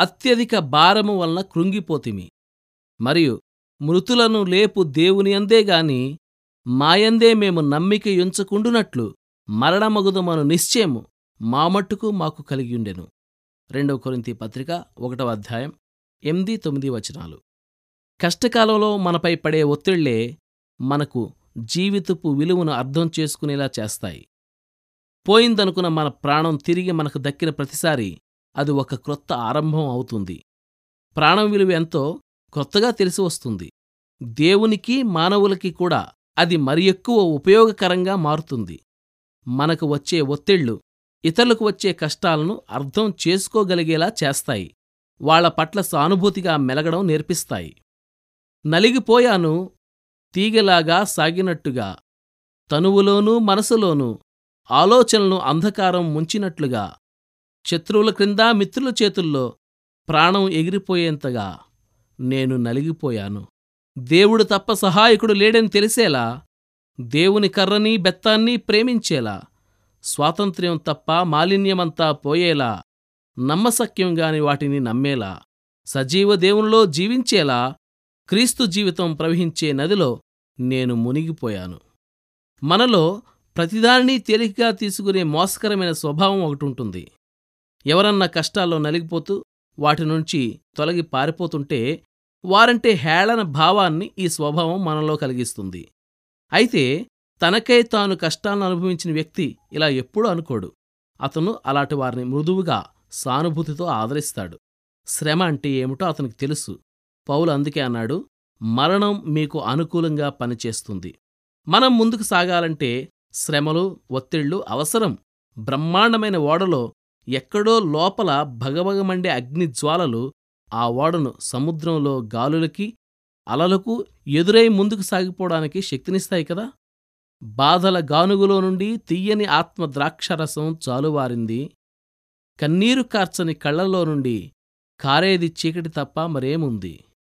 అత్యధిక భారము వలన కృంగిపోతిమి. మరియు మృతులను లేపు దేవునియందేగాని మాయందే మేము నమ్మిక ఎంచుకుండునట్లు మరణమగుదమను నిశ్చయము మా మట్టుకు మాకు కలిగియుండెను. రెండవ కొరింతి పత్రిక ఒకటవ అధ్యాయం ఎనిమిది తొమ్మిది వచనాలు. కష్టకాలంలో మనపై పడే ఒత్తిళ్ళే మనకు జీవితపు విలువను అర్థం చేసుకునేలా చేస్తాయి. పోయిందనుకున్న మన ప్రాణం తిరిగి మనకు దక్కిన ప్రతిసారి అది ఒక క్రొత్త ఆరంభం అవుతుంది. ప్రాణం విలువ ఎంతో క్రొత్తగా తెలిసి వస్తుంది. దేవునికి మానవులకి కూడా అది మరి ఎక్కువ ఉపయోగకరంగా మారుతుంది. మనకు వచ్చే ఒత్తిళ్ళు ఇతరులకు వచ్చే కష్టాలను అర్థం చేసుకోగలిగేలా చేస్తాయి. వాళ్ళ పట్ల సానుభూతిగా మెలగడం నేర్పిస్తాయి. నలిగిపోయాను తీగలాగా సాగినట్టుగా తనువులోనూ మనసులోనూ ఆలోచనలను అంధకారం ముంచినట్లుగా శత్రువుల క్రింద మిత్రుల చేతుల్లో ప్రాణం ఎగిరిపోయేంతగా నేను నలిగిపోయాను. దేవుడు తప్ప సహాయకుడు లేడని తెలిసేలా దేవుని కర్రని బెత్తాన్ని ప్రేమించేలా స్వాతంత్ర్యం తప్ప మాలిన్యమంతా పోయేలా నమ్మసక్యంగాని వాటిని నమ్మేలా సజీవ దేవునిలో జీవించేలా క్రీస్తు జీవితం ప్రవహించే నదిలో నేను మునిగిపోయాను. మనలో ప్రతిదానినీ తేలికగా తీసుకునే మోసకరమైన స్వభావం ఒకటుంటుంది. ఎవరన్నా కష్టాల్లో నలిగిపోతూ వాటి నుంచి తొలగి పారిపోతుంటే వారంటే హేళన భావాన్ని ఈ స్వభావం మనలో కలిగిస్తుంది. అయితే తనకై తాను కష్టాలను అనుభవించిన వ్యక్తి ఇలా ఎప్పుడూ అనుకోడు. అతను అలాంటి వారిని మృదువుగా సానుభూతితో ఆదరిస్తాడు. శ్రమ అంటే ఏమిటో అతనికి తెలుసు. పౌలు అందుకే అన్నాడు మరణం మీకు అనుకూలంగా పనిచేస్తుంది. మనం ముందుకు సాగాలంటే శ్రమలు ఒత్తిళ్ళు అవసరం. బ్రహ్మాండమైన ఓడలో ఎక్కడో లోపల భగభగమండే అగ్నిజ్వాలలు ఆ ఓడను సముద్రంలో గాలులకి అలలకు ఎదురై ముందుకు సాగిపోవడానికి శక్తినిస్తాయి కదా? బాధల గానుగులో నుండి తీయని ఆత్మ ద్రాక్షరసం చాలువారింది. కన్నీరు కార్చని కళ్ళలో నుండి కారేది చీకటి తప్ప మరేముంది?